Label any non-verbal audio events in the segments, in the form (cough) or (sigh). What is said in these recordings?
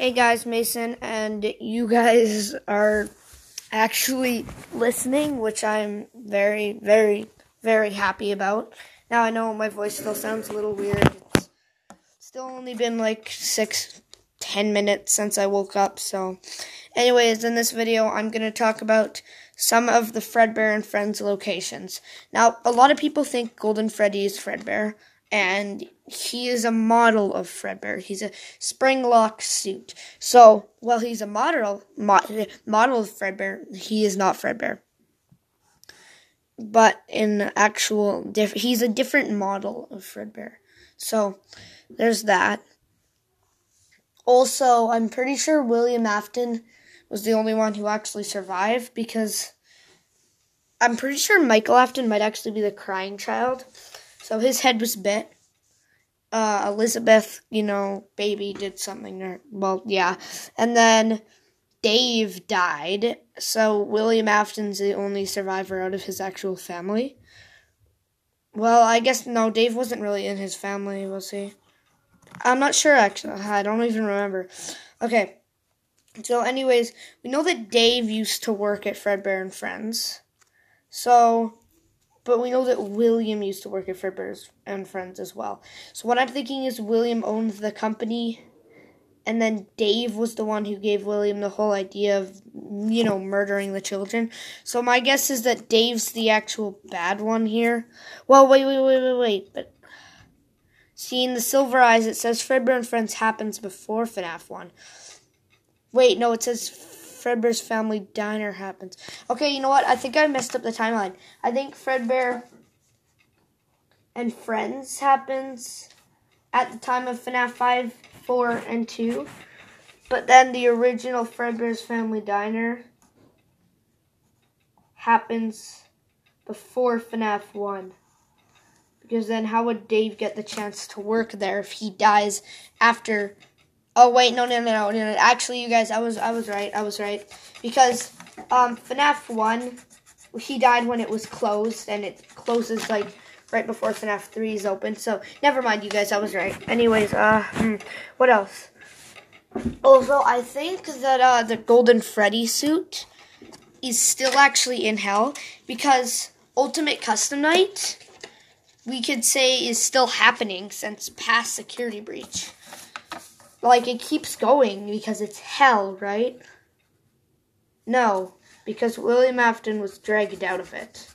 Hey guys, Mason, and you guys are actually listening, which I'm very, very, very happy about. Now I know my voice still sounds a little weird. It's still only been like six, ten minutes since I woke up, so. Anyways, in this video, I'm going to talk about some of the Fredbear and Friends locations. Now, a lot of people think Golden Freddy is Fredbear and he is a model of Fredbear. He's a spring lock suit. So, while he's a model mo- model of Fredbear, he is not Fredbear. But in actual, diff- he's a different model of Fredbear. So, there's that. Also, I'm pretty sure William Afton was the only one who actually survived because I'm pretty sure Michael Afton might actually be the crying child. So his head was bit. Uh, Elizabeth, you know, baby did something. Well, yeah. And then Dave died. So William Afton's the only survivor out of his actual family. Well, I guess no, Dave wasn't really in his family, was he? I'm not sure actually. I don't even remember. Okay. So, anyways, we know that Dave used to work at Fredbear and Friends. So, but we know that William used to work at Fredbear and Friends as well. So what I'm thinking is William owns the company, and then Dave was the one who gave William the whole idea of, you know, murdering the children. So my guess is that Dave's the actual bad one here. Well, wait, wait, wait, wait, wait. But see, in the Silver Eyes, it says Fredbear and Friends happens before FNAF 1. Wait, no, it says Fredbear's Family Diner happens. Okay, you know what? I think I messed up the timeline. I think Fredbear and Friends happens at the time of FNAF 5, 4, and 2. But then the original Fredbear's Family Diner happens before FNAF 1. Because then how would Dave get the chance to work there if he dies after Oh wait, no, no, no, no, no. Actually, you guys, I was, I was right. I was right because um, FNAF one, he died when it was closed, and it closes like right before FNAF three is open. So never mind, you guys. I was right. Anyways, uh, hmm, what else? Also, I think that uh, the Golden Freddy suit is still actually in hell because Ultimate Custom Night, we could say, is still happening since past security breach like it keeps going because it's hell, right? No, because William Afton was dragged out of it.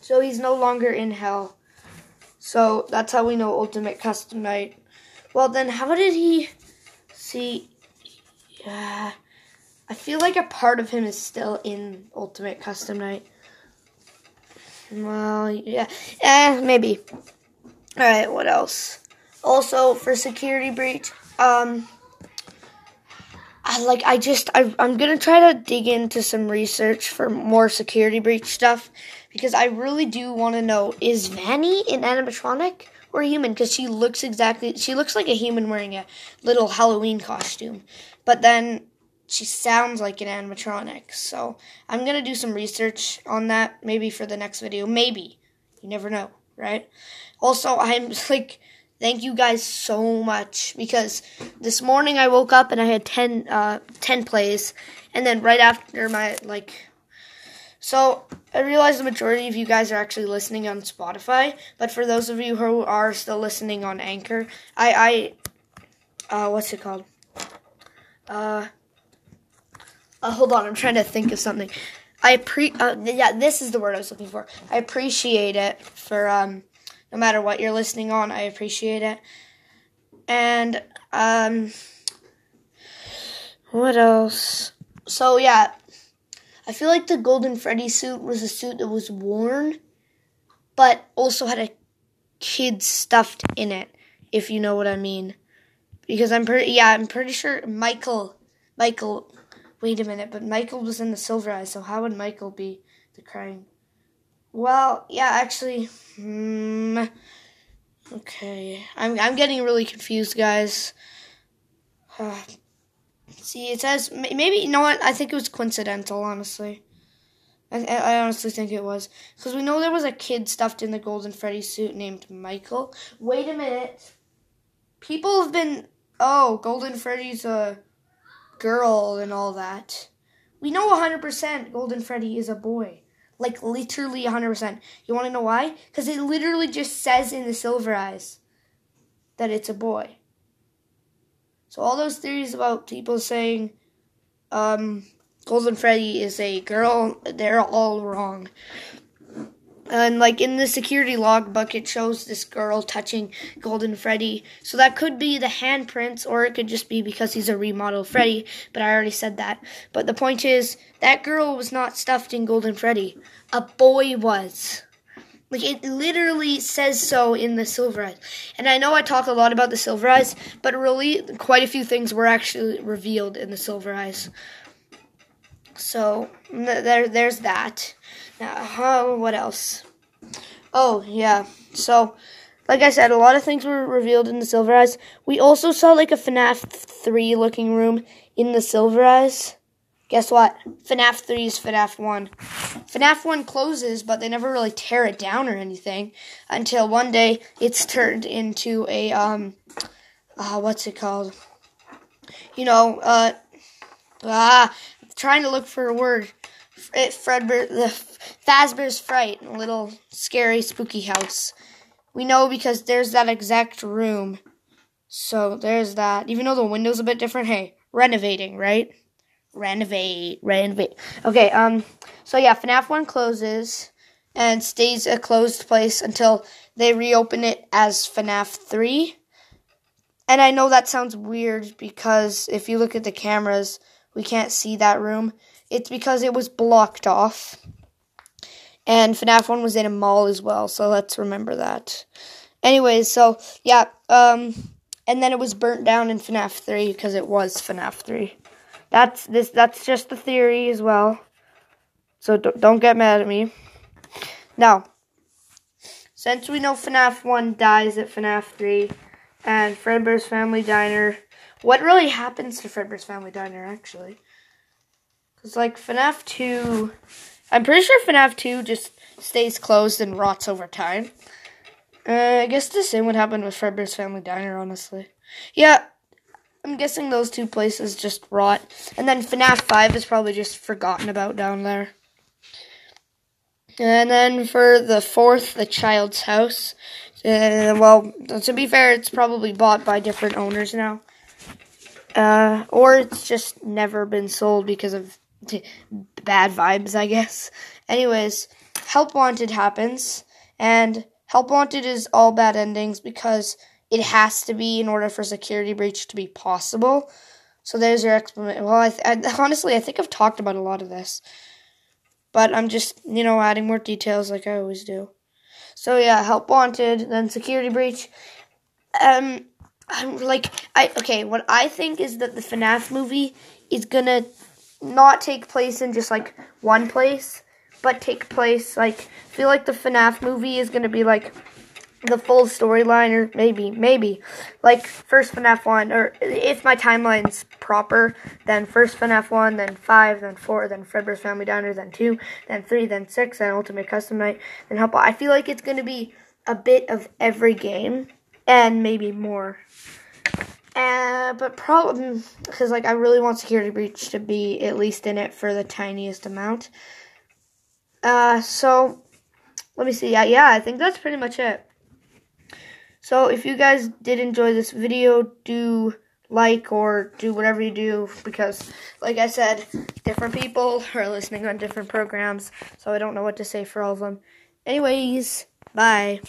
So he's no longer in hell. So that's how we know Ultimate Custom Night. Well, then how did he see? Yeah, I feel like a part of him is still in Ultimate Custom Night. Well, yeah, eh, maybe. All right, what else? Also for security breach, um, I like I just I, I'm gonna try to dig into some research for more security breach stuff because I really do want to know is Vanny an animatronic or human because she looks exactly she looks like a human wearing a little Halloween costume, but then she sounds like an animatronic. So I'm gonna do some research on that maybe for the next video. Maybe you never know, right? Also, I'm (laughs) like Thank you guys so much because this morning I woke up and I had 10, uh, 10 plays, and then right after my like, so I realize the majority of you guys are actually listening on Spotify, but for those of you who are still listening on Anchor, I, I, uh, what's it called? Uh, uh, hold on, I'm trying to think of something. I pre, uh, yeah, this is the word I was looking for. I appreciate it for um no matter what you're listening on. I appreciate it. And um what else? So yeah, I feel like the Golden Freddy suit was a suit that was worn but also had a kid stuffed in it, if you know what I mean. Because I'm pretty yeah, I'm pretty sure Michael Michael wait a minute, but Michael was in the silver eye, so how would Michael be the crying well, yeah, actually, hmm, okay. I'm I'm getting really confused, guys. Uh, see, it says maybe you know what? I think it was coincidental, honestly. I, I honestly think it was because we know there was a kid stuffed in the Golden Freddy suit named Michael. Wait a minute. People have been oh, Golden Freddy's a girl and all that. We know 100% Golden Freddy is a boy. Like, literally 100%. You want to know why? Because it literally just says in the Silver Eyes that it's a boy. So, all those theories about people saying um, Golden Freddy is a girl, they're all wrong. And like in the security logbook, it shows this girl touching Golden Freddy. So that could be the handprints, or it could just be because he's a remodeled Freddy. But I already said that. But the point is, that girl was not stuffed in Golden Freddy. A boy was. Like it literally says so in the Silver Eyes. And I know I talk a lot about the Silver Eyes, but really quite a few things were actually revealed in the Silver Eyes. So there, there's that. Now, what else? Oh yeah. So, like I said, a lot of things were revealed in the Silver Eyes. We also saw like a FNAF three looking room in the Silver Eyes. Guess what? FNAF 3 is FNAF 1. FNAF 1 closes, but they never really tear it down or anything until one day it's turned into a, um, uh, what's it called? You know, uh, ah, trying to look for a word. It, Fredbear, the Fazbear's Fright, little scary, spooky house. We know because there's that exact room. So there's that. Even though the window's a bit different, hey, renovating, right? Renovate, renovate. Okay, um, so yeah, FNAF 1 closes and stays a closed place until they reopen it as FNAF 3. And I know that sounds weird because if you look at the cameras, we can't see that room. It's because it was blocked off. And FNAF 1 was in a mall as well, so let's remember that. Anyways, so yeah, um and then it was burnt down in FNAF 3 because it was FNAF 3. That's this that's just the theory as well. So don't, don't get mad at me. Now, since we know FNAF 1 dies at FNAF 3 and Fredbear's Family Diner what really happens to Fredbear's Family Diner, actually? Because, like, FNAF 2... I'm pretty sure FNAF 2 just stays closed and rots over time. Uh, I guess the same would happen with Fredbear's Family Diner, honestly. Yeah, I'm guessing those two places just rot. And then FNAF 5 is probably just forgotten about down there. And then for the fourth, the child's house. Uh, well, to be fair, it's probably bought by different owners now. Uh, or it's just never been sold because of t- bad vibes, I guess. Anyways, Help Wanted happens, and Help Wanted is all bad endings because it has to be in order for security breach to be possible. So there's your explanation. Well, I, th- I honestly I think I've talked about a lot of this, but I'm just you know adding more details like I always do. So yeah, Help Wanted, then security breach. Um, I'm like I okay, what I think is that the FNAF movie is gonna not take place in just like one place, but take place like I feel like the FNAF movie is gonna be like the full storyline or maybe maybe like first FNAF 1 or if my timeline's proper then first FNAF 1 then 5 then 4 then Fredbear's Family Diner then 2 then 3 then 6 then Ultimate Custom Night then Help I feel like it's to be a bit of every game and maybe more. Uh, but problem because like I really want Security Breach to be at least in it for the tiniest amount. Uh, so let me see. Yeah, yeah, I think that's pretty much it. So if you guys did enjoy this video, do like or do whatever you do because like I said, different people (laughs) are listening on different programs, so I don't know what to say for all of them. Anyways, bye.